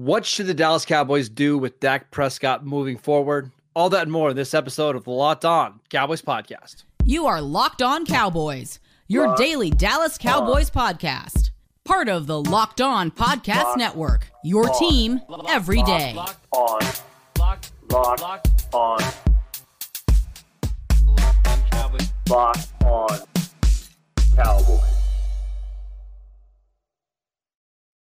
What should the Dallas Cowboys do with Dak Prescott moving forward? All that and more in this episode of the Locked On Cowboys podcast. You are Locked On Cowboys, your Locked daily Dallas Cowboys on. podcast. Part of the Locked On Podcast Locked Network, your on. team every day. Locked on. Locked, Locked, Locked on. Locked on Cowboys. Locked on Cowboys.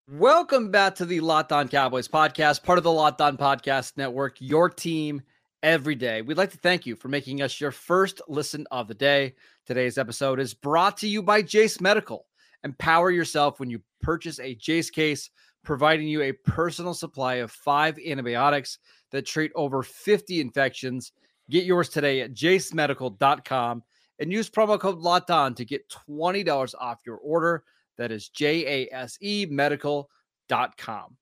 Welcome back to the Locked On Cowboys podcast, part of the Locked On Podcast Network, your team every day. We'd like to thank you for making us your first listen of the day. Today's episode is brought to you by Jase Medical. Empower yourself when you purchase a Jase case, providing you a personal supply of five antibiotics that treat over 50 infections. Get yours today at jasemedical.com and use promo code Locked On to get $20 off your order. That is J A S E medical.com.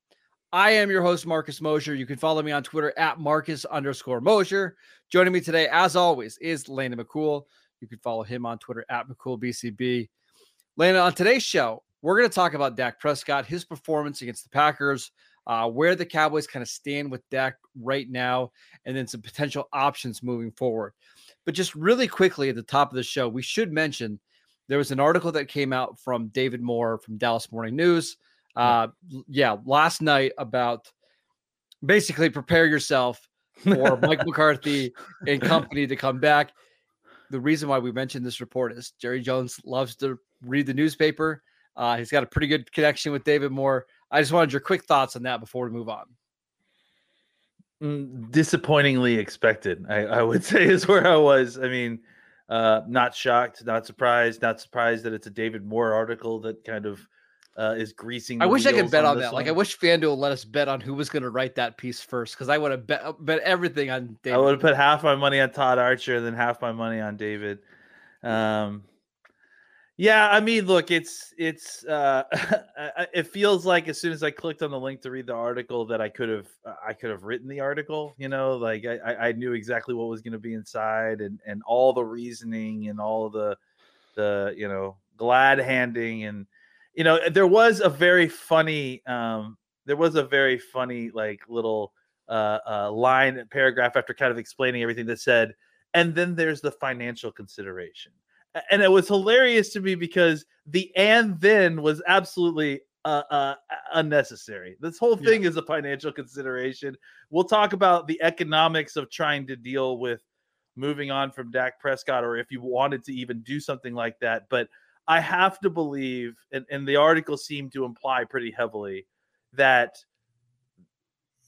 I am your host, Marcus Mosher. You can follow me on Twitter at Marcus underscore Mosher. Joining me today, as always, is Landon McCool. You can follow him on Twitter at McCoolBCB. Landon, on today's show, we're going to talk about Dak Prescott, his performance against the Packers, uh, where the Cowboys kind of stand with Dak right now, and then some potential options moving forward. But just really quickly at the top of the show, we should mention – there was an article that came out from David Moore from Dallas Morning News. Uh, yeah, last night about basically prepare yourself for Mike McCarthy and company to come back. The reason why we mentioned this report is Jerry Jones loves to read the newspaper. Uh, he's got a pretty good connection with David Moore. I just wanted your quick thoughts on that before we move on. Mm, disappointingly expected, I, I would say, is where I was. I mean, uh, not shocked, not surprised, not surprised that it's a David Moore article that kind of uh, is greasing. I wish I could bet on, on that. One. Like, I wish FanDuel let us bet on who was going to write that piece first because I would have bet, uh, bet everything on David. I would have put half my money on Todd Archer and then half my money on David. Um, yeah, I mean, look, it's it's uh it feels like as soon as I clicked on the link to read the article that I could have I could have written the article, you know, like I I knew exactly what was going to be inside and and all the reasoning and all the the you know glad handing and you know there was a very funny um there was a very funny like little uh, uh line paragraph after kind of explaining everything that said and then there's the financial consideration and it was hilarious to me because the and then was absolutely uh, uh, unnecessary. This whole thing yeah. is a financial consideration. We'll talk about the economics of trying to deal with moving on from Dak Prescott, or if you wanted to even do something like that. But I have to believe, and, and the article seemed to imply pretty heavily that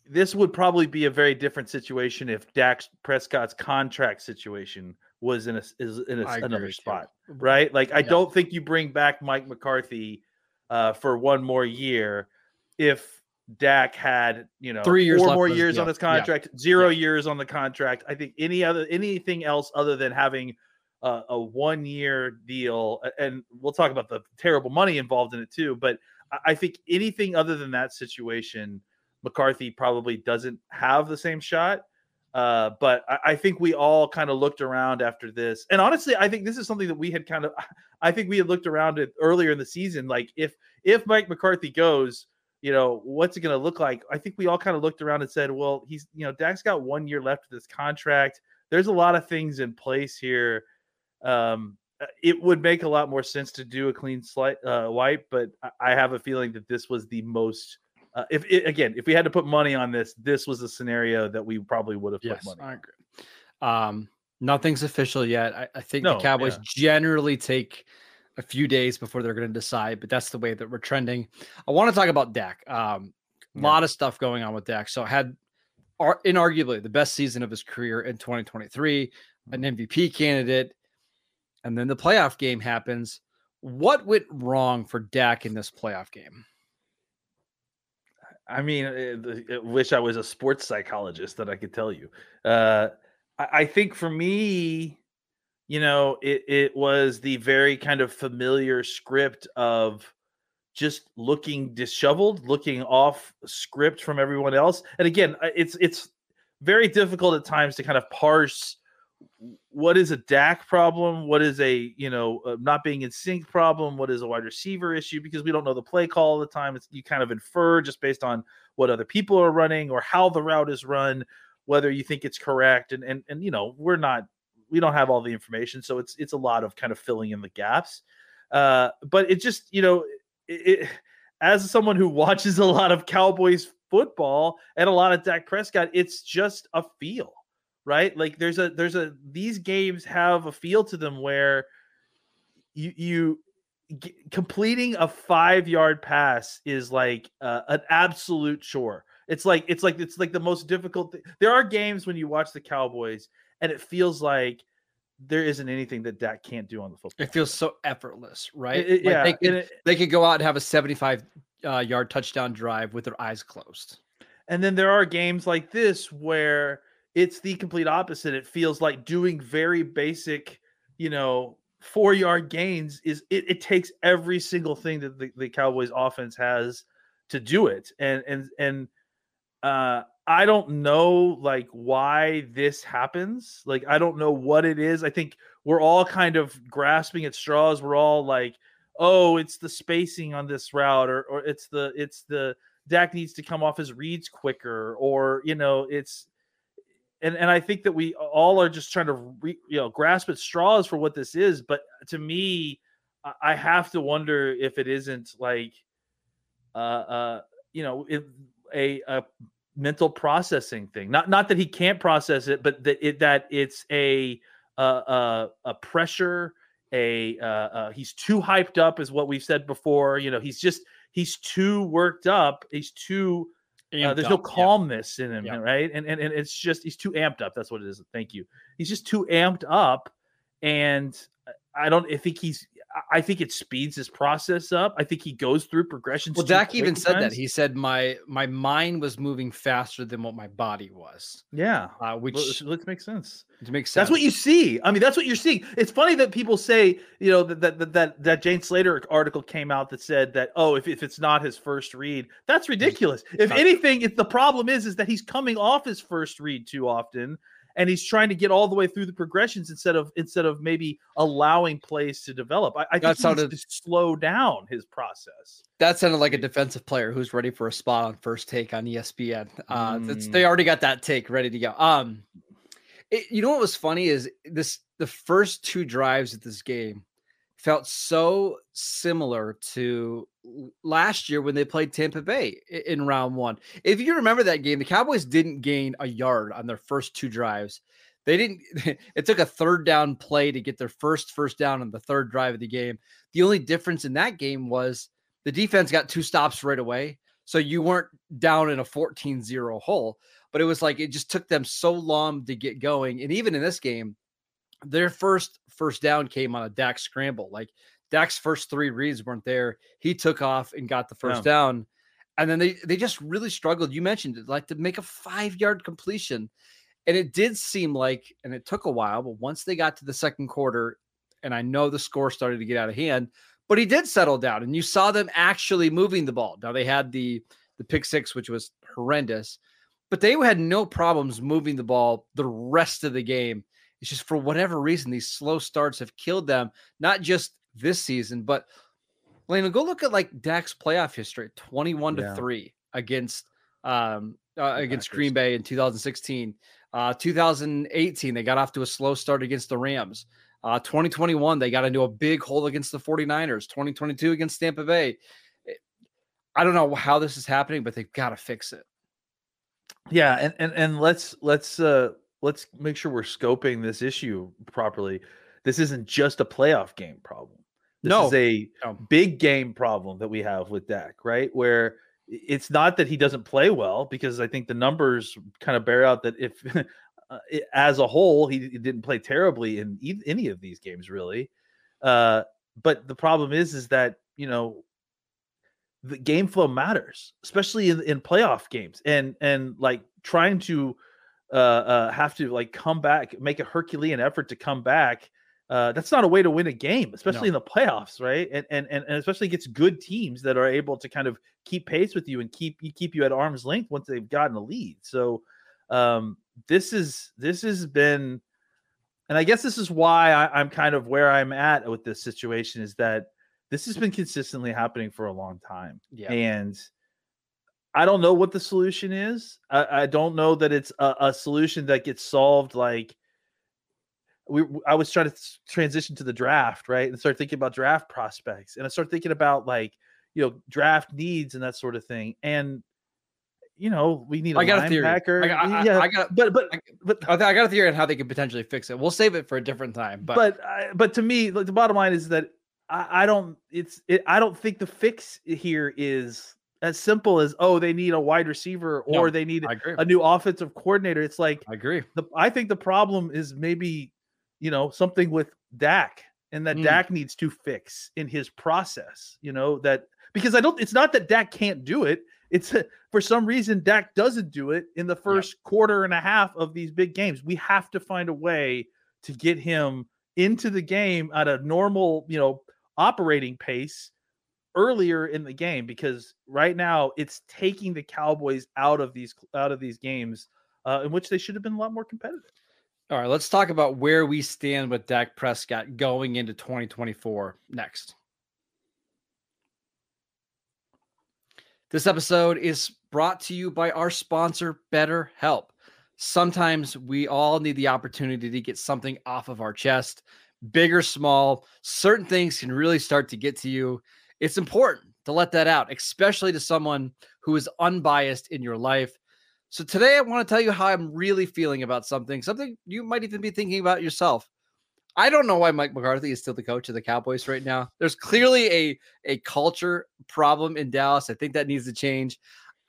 this would probably be a very different situation if Dak Prescott's contract situation was in a is in a, another spot, right? Like I yeah. don't think you bring back Mike McCarthy uh, for one more year if Dak had you know three years, four more years on his contract, yeah. zero years on the contract. I think any other anything else other than having uh, a one year deal, and we'll talk about the terrible money involved in it too. But I think anything other than that situation, McCarthy probably doesn't have the same shot. Uh, but I, I, think we all kind of looked around after this, and honestly, I think this is something that we had kind of, I think we had looked around it earlier in the season. Like if if Mike McCarthy goes, you know, what's it going to look like? I think we all kind of looked around and said, well, he's, you know, Dak's got one year left of this contract. There's a lot of things in place here. Um, uh, it would make a lot more sense to do a clean slight uh, wipe, but I have a feeling that this was the most uh, if it, again, if we had to put money on this, this was a scenario that we probably would have put yes, money. I agree. Um, nothing's official yet. I, I think no, the Cowboys yeah. generally take a few days before they're going to decide, but that's the way that we're trending. I want to talk about Dak. Um, a yeah. lot of stuff going on with Dak. So had are inarguably the best season of his career in 2023, an MVP mm-hmm. candidate, and then the playoff game happens. What went wrong for Dak in this playoff game? I mean, I wish I was a sports psychologist that I could tell you. Uh, I, I think for me, you know, it it was the very kind of familiar script of just looking disheveled, looking off script from everyone else. And again, it's it's very difficult at times to kind of parse what is a Dak problem, what is a you know uh, not being in sync problem, what is a wide receiver issue because we don't know the play call all the time. It's you kind of infer just based on what other people are running or how the route is run, whether you think it's correct. And and and you know we're not we don't have all the information, so it's it's a lot of kind of filling in the gaps. Uh, but it just you know it, as someone who watches a lot of Cowboys football and a lot of Dak Prescott, it's just a feel right? Like there's a there's a these games have a feel to them where you you g- completing a five yard pass is like uh, an absolute chore. It's like it's like it's like the most difficult. Th- there are games when you watch the Cowboys and it feels like there isn't anything that Dak can't do on the football. It feels so effortless, right? It, it, like yeah, they could, it, they could go out and have a 75 uh, yard touchdown drive with their eyes closed. And then there are games like this where it's the complete opposite. It feels like doing very basic, you know, four yard gains is it, it takes every single thing that the, the Cowboys offense has to do it. And and and uh I don't know like why this happens. Like I don't know what it is. I think we're all kind of grasping at straws. We're all like, oh, it's the spacing on this route, or or it's the it's the Dak needs to come off his reads quicker, or you know, it's and and I think that we all are just trying to re, you know grasp at straws for what this is. But to me, I have to wonder if it isn't like, uh, uh, you know, a a mental processing thing. Not not that he can't process it, but that it that it's a a, a pressure. A uh, uh, he's too hyped up, is what we've said before. You know, he's just he's too worked up. He's too uh, there's no calmness yeah. in him, yeah. right? And, and and it's just he's too amped up. That's what it is. Thank you. He's just too amped up, and I don't. I think he's. I think it speeds his process up. I think he goes through progressions. Well, Dak even said that. He said my my mind was moving faster than what my body was. Yeah, uh, which let's make sense. It makes sense. That's what you see. I mean, that's what you're seeing. It's funny that people say, you know, that that that that Jane Slater article came out that said that oh, if, if it's not his first read, that's ridiculous. If anything, if the problem is is that he's coming off his first read too often and he's trying to get all the way through the progressions instead of instead of maybe allowing plays to develop. I, I think sounded, to slow down his process. That sounded like a defensive player who's ready for a spot on first take on ESPN. Uh, mm. They already got that take ready to go. Um, it, you know what was funny is this: the first two drives of this game felt so similar to last year when they played Tampa Bay in round one. If you remember that game, the Cowboys didn't gain a yard on their first two drives. They didn't, it took a third down play to get their first first down on the third drive of the game. The only difference in that game was the defense got two stops right away. So you weren't down in a 14 0 hole, but it was like it just took them so long to get going. And even in this game, their first first down came on a Dak scramble. Like Dak's first three reads weren't there. He took off and got the first down. And then they they just really struggled. You mentioned it, like to make a five yard completion. And it did seem like, and it took a while, but once they got to the second quarter, and I know the score started to get out of hand, but he did settle down, and you saw them actually moving the ball. Now they had the the pick six, which was horrendous, but they had no problems moving the ball the rest of the game. It's just for whatever reason, these slow starts have killed them, not just this season, but Lena, go look at like Dak's playoff history 21 to 3 against um uh, against Green Bay in 2016. Uh 2018, they got off to a slow start against the Rams. Uh 2021, they got into a big hole against the 49ers. 2022 against Tampa Bay. Eh, I don't know how this is happening, but they've got to fix it. Yeah, and and and let's let's uh let's make sure we're scoping this issue properly. This isn't just a playoff game problem. This no. is a no. big game problem that we have with Dak, right? Where it's not that he doesn't play well, because I think the numbers kind of bear out that if, uh, as a whole, he, he, didn't play terribly in e- any of these games, really. Uh, but the problem is, is that you know the game flow matters, especially in, in playoff games, and and like trying to uh, uh, have to like come back, make a Herculean effort to come back. Uh, that's not a way to win a game, especially no. in the playoffs, right? And, and and and especially against good teams that are able to kind of keep pace with you and keep you keep you at arm's length once they've gotten a lead. So um, this is this has been, and I guess this is why I, I'm kind of where I'm at with this situation is that this has been consistently happening for a long time. Yeah. And I don't know what the solution is. I, I don't know that it's a, a, solution that gets solved like we I was trying to transition to the draft, right? And start thinking about draft prospects. And I start thinking about like, you know, draft needs and that sort of thing. And you know, we need a I got a theory. I got, I, yeah, I got, but but but I got a theory on how they could potentially fix it. We'll save it for a different time. But but but to me, like the bottom line is that I, I don't. It's. It, I don't think the fix here is as simple as oh they need a wide receiver or no, they need a new offensive coordinator. It's like I agree. The, I think the problem is maybe you know something with Dak and that mm. Dak needs to fix in his process. You know that because I don't. It's not that Dak can't do it. It's a, for some reason Dak doesn't do it in the first yeah. quarter and a half of these big games. We have to find a way to get him into the game at a normal, you know, operating pace earlier in the game because right now it's taking the Cowboys out of these out of these games uh, in which they should have been a lot more competitive. All right, let's talk about where we stand with Dak Prescott going into 2024 next. This episode is brought to you by our sponsor, BetterHelp. Sometimes we all need the opportunity to get something off of our chest big or small, certain things can really start to get to you. It's important to let that out, especially to someone who is unbiased in your life. So today I want to tell you how I'm really feeling about something, something you might even be thinking about yourself. I don't know why Mike McCarthy is still the coach of the Cowboys right now. There's clearly a a culture problem in Dallas. I think that needs to change.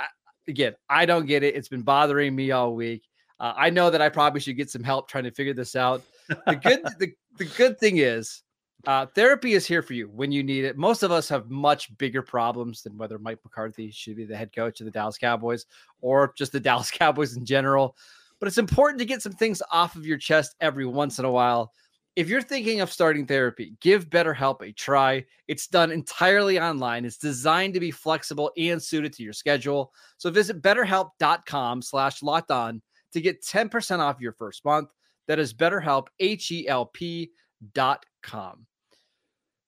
I, again, I don't get it. It's been bothering me all week. Uh, I know that I probably should get some help trying to figure this out. The good the, the good thing is uh, therapy is here for you when you need it. Most of us have much bigger problems than whether Mike McCarthy should be the head coach of the Dallas Cowboys or just the Dallas Cowboys in general. But it's important to get some things off of your chest every once in a while. If you're thinking of starting therapy, give BetterHelp a try. It's done entirely online. It's designed to be flexible and suited to your schedule. So visit betterhelp.com slash locked on to get 10% off your first month. That is BetterHelp, H-E-L-P dot com.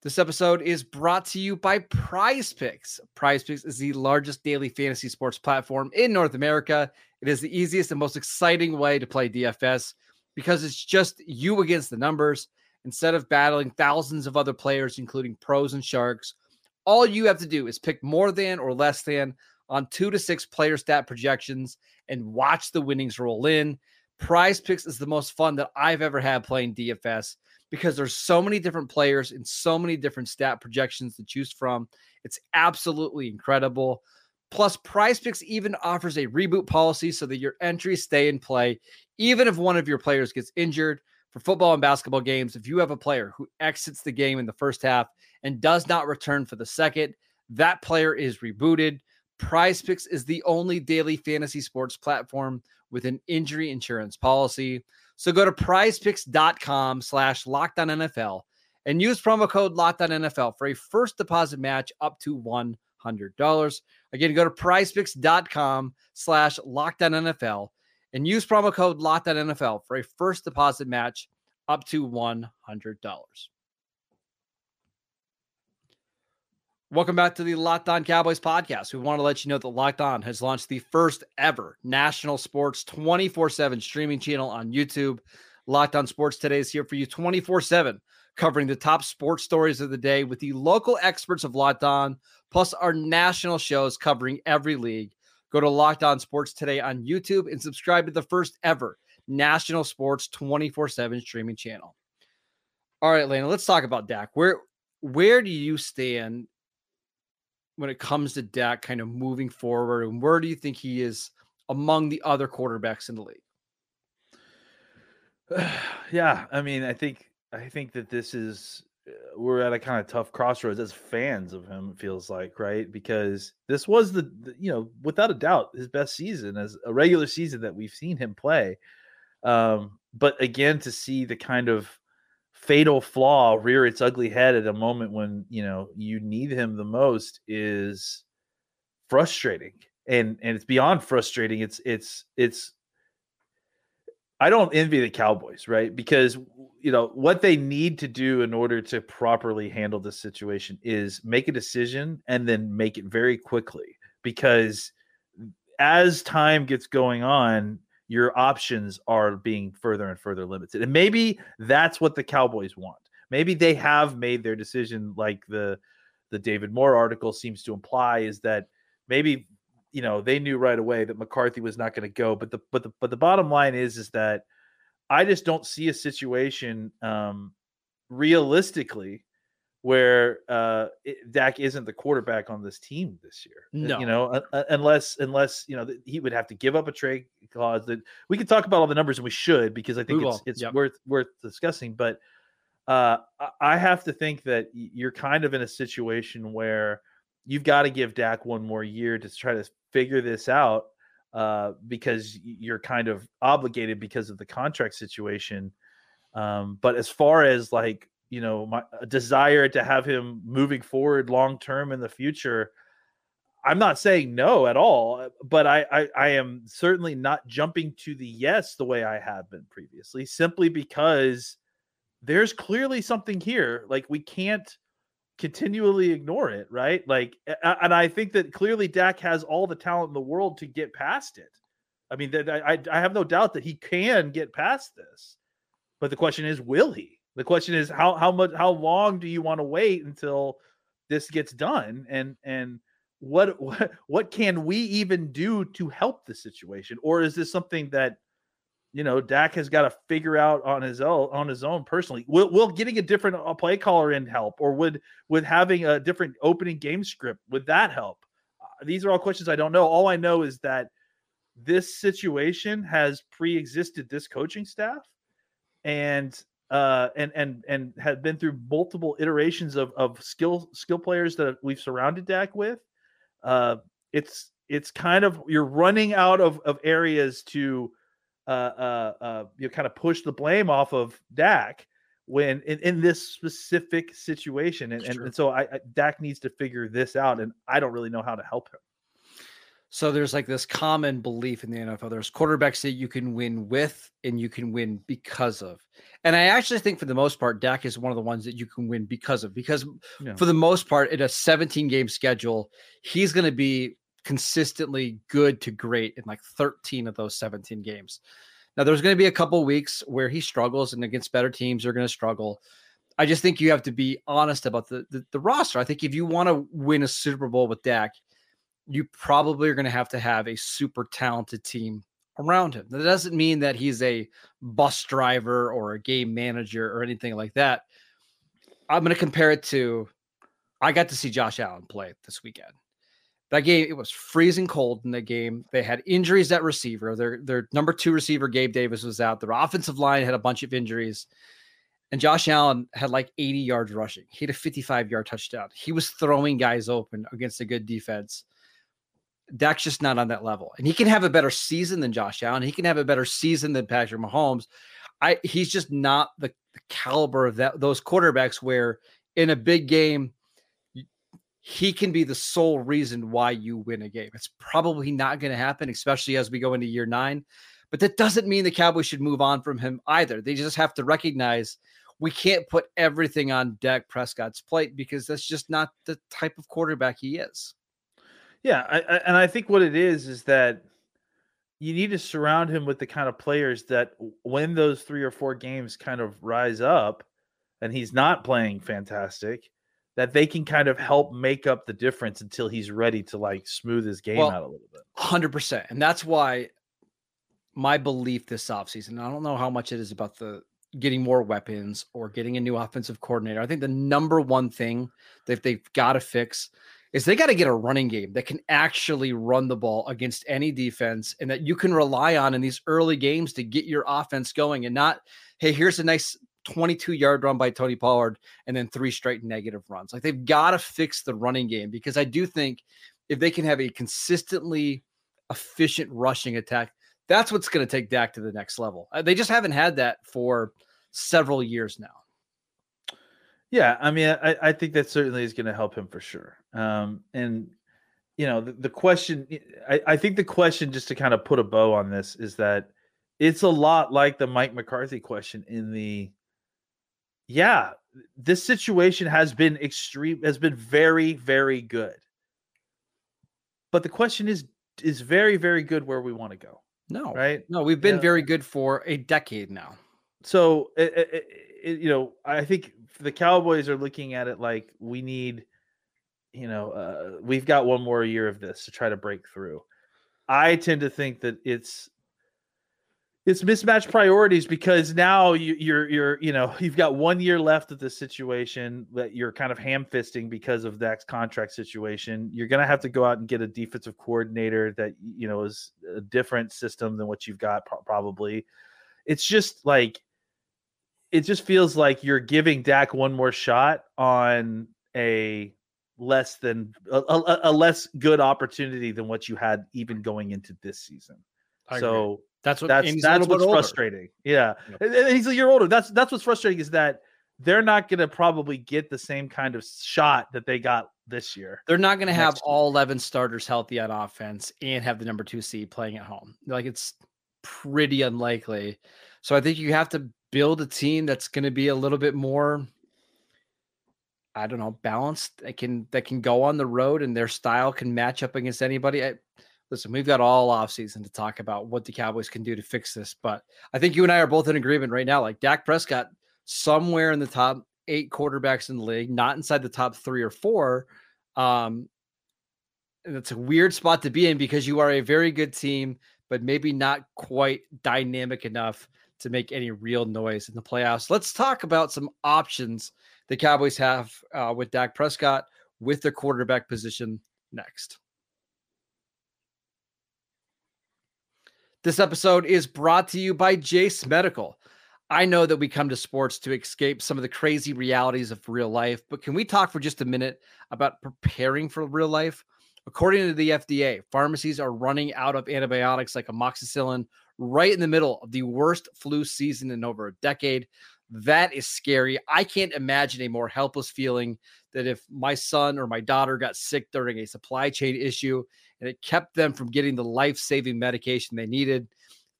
This episode is brought to you by Prize Picks. Prize Picks is the largest daily fantasy sports platform in North America. It is the easiest and most exciting way to play DFS because it's just you against the numbers. Instead of battling thousands of other players, including pros and sharks, all you have to do is pick more than or less than on two to six player stat projections and watch the winnings roll in. Prize Picks is the most fun that I've ever had playing DFS because there's so many different players and so many different stat projections to choose from. It's absolutely incredible. Plus, Prize Picks even offers a reboot policy so that your entries stay in play, even if one of your players gets injured. For football and basketball games, if you have a player who exits the game in the first half and does not return for the second, that player is rebooted. Prize Picks is the only daily fantasy sports platform with an injury insurance policy. So go to prizepicks.com slash lockdown and use promo code lockdown for a first deposit match up to $100. Again, go to prizepicks.com slash lockdown and use promo code lockdown for a first deposit match up to $100. Welcome back to the Locked On Cowboys podcast. We want to let you know that Locked On has launched the first ever national sports 24 7 streaming channel on YouTube. Locked On Sports Today is here for you 24 7, covering the top sports stories of the day with the local experts of Locked On, plus our national shows covering every league. Go to Locked On Sports Today on YouTube and subscribe to the first ever national sports 24 7 streaming channel. All right, Lana, let's talk about Dak. Where where do you stand when it comes to Dak kind of moving forward? And where do you think he is among the other quarterbacks in the league? yeah, I mean, I think I think that this is uh, we're at a kind of tough crossroads as fans of him. It feels like right because this was the, the you know without a doubt his best season as a regular season that we've seen him play. Um, but again, to see the kind of fatal flaw rear its ugly head at a moment when you know you need him the most is frustrating. And and it's beyond frustrating. It's it's it's I don't envy the Cowboys, right? Because you know what they need to do in order to properly handle this situation is make a decision and then make it very quickly. Because as time gets going on your options are being further and further limited. And maybe that's what the Cowboys want. Maybe they have made their decision like the the David Moore article seems to imply is that maybe you know they knew right away that McCarthy was not going to go but the but the but the bottom line is is that I just don't see a situation um realistically where uh it, Dak isn't the quarterback on this team this year. No. You know, uh, unless unless you know he would have to give up a trade clause that we could talk about all the numbers and we should because I think We it's it's Yep. worth worth discussing but uh I- I have to think that you're kind of in a situation where you've got to give Dak one more year to try to figure this out uh because you're kind of obligated because of the contract situation um but as far as like you know my desire to have him moving forward long term in the future i'm not saying no at all uh, but I, I i am certainly not jumping to the yes the way i have been previously simply because there's clearly something here like we can't continually ignore it right? Like and i think that clearly Dak has all the talent in the world to get past it. I mean that I i have no doubt that he can get past this but the question is will he the question is how how much how long do you want to wait until this gets done? And and what what what can we even do to help the situation? Or is this something that you know Dak has got to figure out on his own on his own personally? Will will getting a different uh, play caller in help? Or would with having a different opening game script would that help? Uh, these are all questions I don't know. All I know is that this situation has pre-existed this coaching staff and uh and and and had been through multiple iterations of of skill skill players that we've surrounded Dak with uh it's it's kind of you're running out of of areas to uh uh uh you kind of push the blame off of Dak when in, in this specific situation and, and, and so I, I Dak needs to figure this out and I don't really know how to help him So there's like this common belief in the NFL. There's quarterbacks that you can win with and you can win because of. And I actually think for the most part, Dak is one of the ones that you can win because of. Because Yeah. for the most part, in a 17 game schedule, he's going to be consistently good to great in like 13 of those 17 games. Now there's going to be a couple weeks where he struggles and against better teams are going to struggle. I just think you have to be honest about the, the the roster. I think if you want to win a Super Bowl with Dak, you probably are going to have to have a super talented team around him. That doesn't mean that he's a bus driver or a game manager or anything like that. I'm going to compare it to I got to see Josh Allen play this weekend. That game, it was freezing cold in the game. They had injuries at receiver. Their their number two receiver, Gabe Davis, was out. Their offensive line had a bunch of injuries. And Josh Allen had like 80 yards rushing. He had a 55 yard touchdown. He was throwing guys open against a good defense. Dak's just not on that level. And he can have a better season than Josh Allen. He can have a better season than Patrick Mahomes. I he's just not the, the caliber of that those quarterbacks where in a big game he can be the sole reason why you win a game. It's probably not going to happen, especially as we go into year nine. But that doesn't mean the Cowboys should move on from him either. They just have to recognize we can't put everything on Dak Prescott's plate because that's just not the type of quarterback he is. Yeah, I, I, and I think what it is is that you need to surround him with the kind of players that when those three or four games kind of rise up and he's not playing fantastic, that they can kind of help make up the difference until he's ready to like smooth his game Well, out a little bit. Hundred percent, and that's why my belief this offseason. I don't know how much it is about the getting more weapons or getting a new offensive coordinator. I think the number one thing that they've got to fix is they got to get a running game that can actually run the ball against any defense and that you can rely on in these early games to get your offense going and not, hey, here's a nice 22 yard run by Tony Pollard and then three straight negative runs. Like they've got to fix the running game because I do think if they can have a consistently efficient rushing attack, that's what's going to take Dak to the next level. Uh, they just haven't had that for several years now. Yeah, I mean, I, I think that certainly is going to help him for sure. Um, and you know, the, the question, I, I think the question, just to kind of put a bow on this, is that it's a lot like the Mike McCarthy question in the, yeah, this situation has been extreme, has been very, very good. But the question is, is very, very good where we want to go. No, right? No, we've been Yeah. very good for a decade now. so it, it, it, you know i think the cowboys are looking at it like we need you know uh, we've got one more year of this to try to break through i tend to think that it's it's mismatched priorities because now you, you're you're you know you've got one year left of this situation that you're kind of ham fisting because of Dak's contract situation. You're to have to go out and get a defensive coordinator that you know is a different system than what you've got pro- probably. It's just like it just feels like you're giving Dak one more shot on a less than a, a, a less good opportunity than what you had even going into this season. So that's what that's and he's a that's what's frustrating. Yeah, Yep. And- and he's a year older. That's that's what's frustrating is that they're not going to probably get the same kind of shot that they got this year. They're not going to have year. all 11 starters healthy on offense and have the number two seed playing at home. Like it's pretty unlikely. So I think you have to build a team that's going to be a little bit more, I don't know, balanced. That can that can go on the road and their style can match up against anybody. I, listen, we've got all offseason to talk about what the Cowboys can do to fix this. But I think you and I are both in agreement right now. Like Dak Prescott, somewhere in the top eight quarterbacks in the league, not inside the top three or four. Um, and it's a weird spot to be in because you are a very good team, but maybe not quite dynamic enough to make any real noise in the playoffs. Let's talk about some options the Cowboys have uh, with Dak Prescott with their quarterback position next. This episode is brought to you by Jase Medical. I know that we come to sports to escape some of the crazy realities of real life, but can we talk for just a minute about preparing for real life? According to the FDA, pharmacies are running out of antibiotics like amoxicillin right in the middle of the worst flu season in over a decade. That is scary. I can't imagine a more helpless feeling that if my son or my daughter got sick during a supply chain issue and it kept them from getting the life saving medication they needed.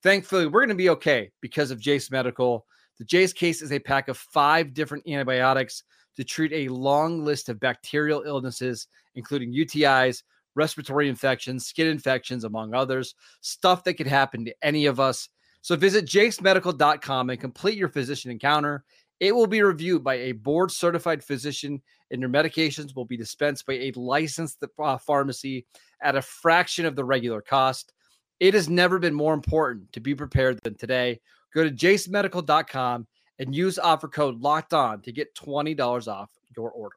Thankfully, we're going to be okay because of Jase Medical. The Jase case is a pack of five different antibiotics to treat a long list of bacterial illnesses, including UTIs, respiratory infections, skin infections, among others, stuff that could happen to any of us. So visit jasemedical.com and complete your physician encounter. It will be reviewed by a board certified physician, and your medications will be dispensed by a licensed uh, pharmacy at a fraction of the regular cost. It has never been more important to be prepared than today. Go to jasemedical.com and use offer code locked on to get $20 off your order.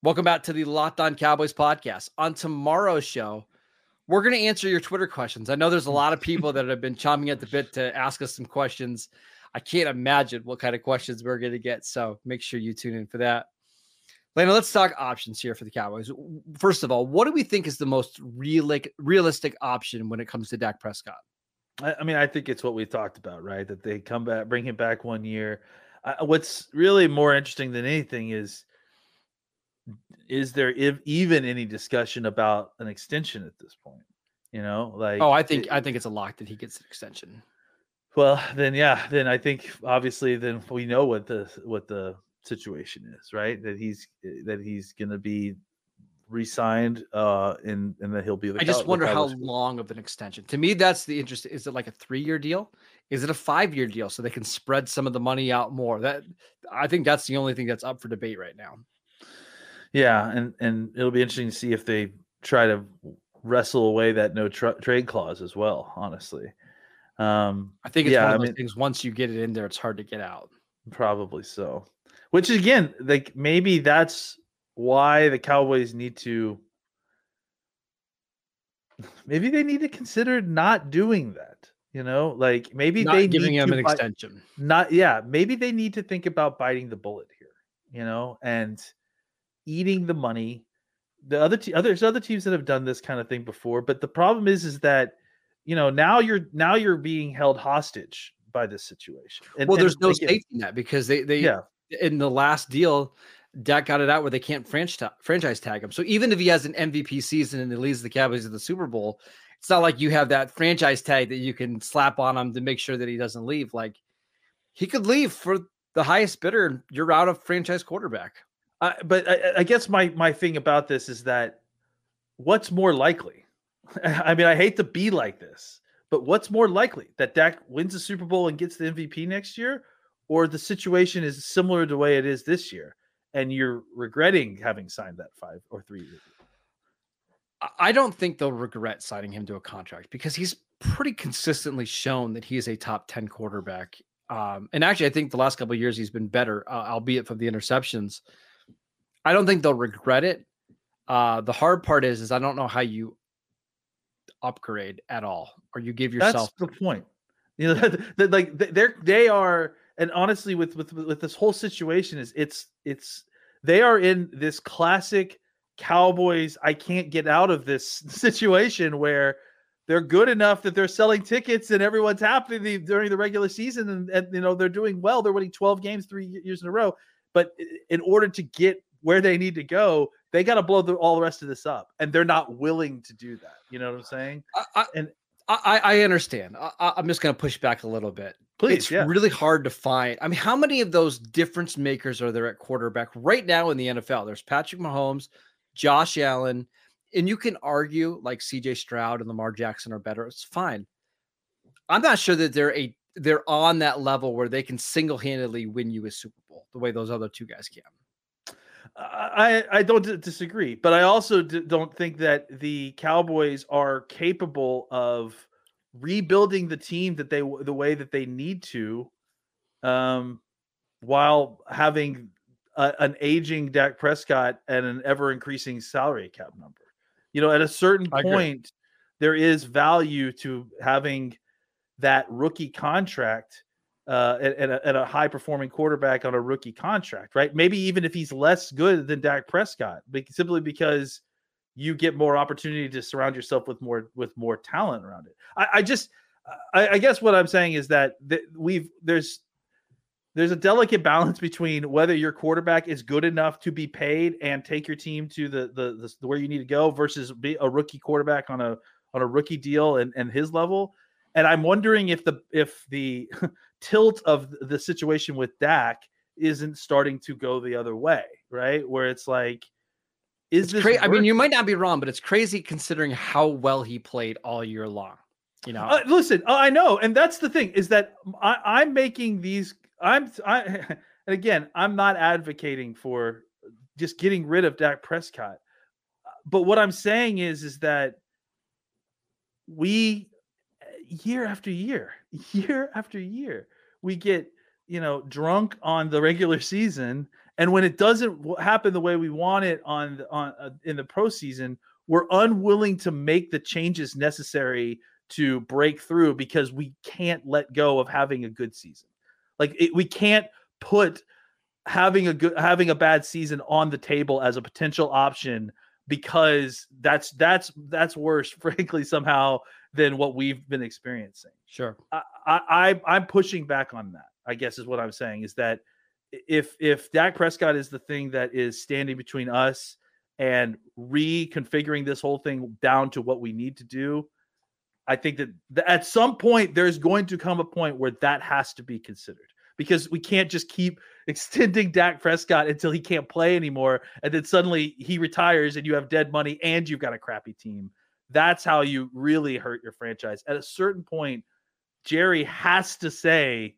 Welcome back to the Locked On Cowboys podcast. On tomorrow's show, we're going to answer your Twitter questions. I know there's a lot of people that have been chomping at the bit to ask us some questions. I can't imagine what kind of questions we're going to get. So make sure you tune in for that. Lena, let's talk options here for the Cowboys. First of all, what do we think is the most realistic realistic option when it comes to Dak Prescott? I, I mean, I think it's what we talked about, right? That they come back, bring him back one year. Uh, what's really more interesting than anything is is there if, even any discussion about an extension at this point? You know, like Oh, I think it- I think it's a lock that he gets an extension. Well, then yeah, then I think obviously then we know what the what the situation is, right? That he's that he's going to be re-signed, uh, and and that he'll be. The I just wonder how long of an extension. To me, that's the interest. Is it like a three-year deal? Is it a five-year deal so they can spread some of the money out more? That I think that's the only thing that's up for debate right now. Yeah, and and it'll be interesting to see if they try to wrestle away that no tr- trade clause as well. Honestly, um, I think it's Yeah, one I of those mean- things. Once you get it in there, it's hard to get out. probably so. Which again, like maybe that's why the Cowboys need to. Maybe they need to consider not doing that. You know, like maybe Not they giving need him to an fi- extension. not yeah maybe they need to think about biting the bullet here you know and eating the money the other te- other there's other teams that have done this kind of thing before but the problem is is that you know now you're now you're being held hostage by this situation and, well, and there's no again, safety net because they they yeah in the last deal, Dak got it out where they can't franchise franchise tag him. So even if he has an MVP season and he leads the Cowboys to the Super Bowl, it's not like you have that franchise tag that you can slap on him to make sure that he doesn't leave. Like he could leave for the highest bidder, and you're out of franchise quarterback. But I, I guess my my thing about this is that what's more likely? I mean, I hate to be like this, but what's more likely that Dak wins the Super Bowl and gets the MVP next year, or the situation is similar to the way it is this year, and you're regretting having signed that five or three year deal? I- don't think they'll regret signing him to a contract because he's pretty consistently shown that he is a top 10 quarterback. Um, and actually, I think the last couple of years he's been better, uh, albeit from the interceptions. I don't think they'll regret it. Uh, the hard part is, is I don't know how you upgrade at all, or you give yourself. That's the point. You know, that, like they're they are, and honestly, with with with this whole situation, is it's it's they are in this classic Cowboys. I can't get out of this situation where they're good enough that they're selling tickets and everyone's happy the, during the regular season, and, and you know they're doing well. They're winning twelve games three years in a row, but in order to get where they need to go, they got to blow the, all the rest of this up, and they're not willing to do that. You know what I'm saying? I, I, and- I, I understand. I, I'm just going to push back a little bit. Please, it's yeah. really hard to find. I mean, how many of those difference makers are there at quarterback right now in the NFL? There's Patrick Mahomes, Josh Allen, and you can argue like CJ Stroud and Lamar Jackson are better. It's fine. I'm not sure that they're a they're on that level where they can single-handedly win you a Super Bowl the way those other two guys can. I I don't disagree, but I also d- don't think that the Cowboys are capable of rebuilding the team that they the way that they need to, um, while having a, an aging Dak Prescott and an ever increasing salary cap number. You know, at a certain point, there is value to having that rookie contract uh, and, a, and a high performing quarterback on a rookie contract, right? Maybe even if he's less good than Dak Prescott, simply because you get more opportunity to surround yourself with more with more talent around it. I, I just, I, I guess what I'm saying is that th- we've there's there's a delicate balance between whether your quarterback is good enough to be paid and take your team to the the, the where you need to go versus be a rookie quarterback on a on a rookie deal and, and his level. And I'm wondering if the if the tilt of the situation with Dak isn't starting to go the other way, right? Where it's like, is It's this? crazy. I mean, you might not be wrong, but it's crazy considering how well he played all year long. You know, Uh, listen, uh, I know, and that's the thing is that I, I'm making these. I'm I, and again, I'm not advocating for just getting rid of Dak Prescott, but what I'm saying is, is that we year after year, year after year, we get you know drunk on the regular season, and when it doesn't happen the way we want it on on uh, in the pro season, we're unwilling to make the changes necessary to break through because we can't let go of having a good season. Like it, we can't put having a good having a bad season on the table as a potential option because that's that's that's worse frankly somehow than what we've been experiencing. sure. I, I I'm pushing back on that. I guess is what I'm saying is that if if Dak Prescott is the thing that is standing between us and reconfiguring this whole thing down to what we need to do, I think that th- at some point there's going to come a point where that has to be considered because we can't just keep extending Dak Prescott until he can't play anymore. And then suddenly he retires and you have dead money and you've got a crappy team. That's how you really hurt your franchise. At a certain point, Jerry has to say,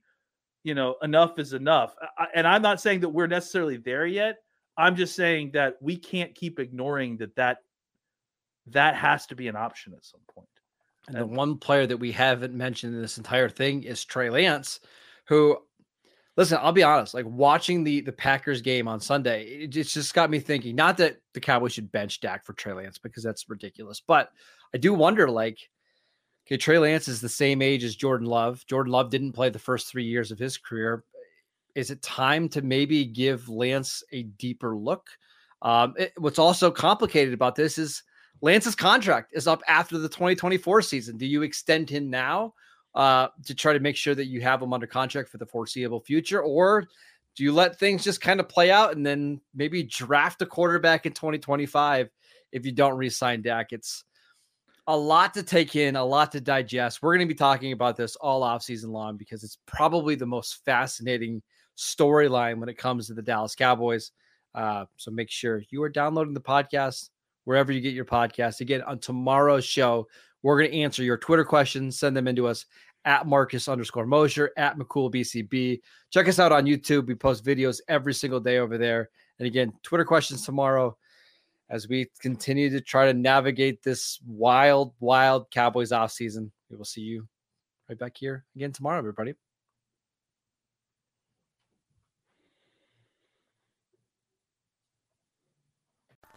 you know, enough is enough. And I'm not saying that we're necessarily there yet. I'm just saying that we can't keep ignoring that that that has to be an option at some point. And the one player that we haven't mentioned in this entire thing is Trey Lance, who listen, I'll be honest, like watching the the Packers game on Sunday, it, it's just got me thinking, not that the Cowboys should bench Dak for Trey Lance because that's ridiculous, but I do wonder like okay, Trey Lance is the same age as Jordan Love. Jordan Love didn't play the first 3 years of his career. Is it time to maybe give Lance a deeper look? Um, it, what's also complicated about this is Lance's contract is up after the 2024 season. Do you extend him now uh, to try to make sure that you have them under contract for the foreseeable future, or do you let things just kind of play out and then maybe draft a quarterback in 2025 if you don't re-sign Dak? It's a lot to take in, a lot to digest. We're going to be talking about this all off season long because it's probably the most fascinating storyline when it comes to the Dallas Cowboys. Uh, so make sure you are downloading the podcast wherever you get your podcast. Again, on tomorrow's show, we're going to answer your Twitter questions. Send them into us at Marcus underscore Mosher at McCool BCB. Check us out on YouTube. We post videos every single day over there. And again, Twitter questions tomorrow as we continue to try to navigate this wild, wild Cowboys off season. We will see you right back here again tomorrow, everybody.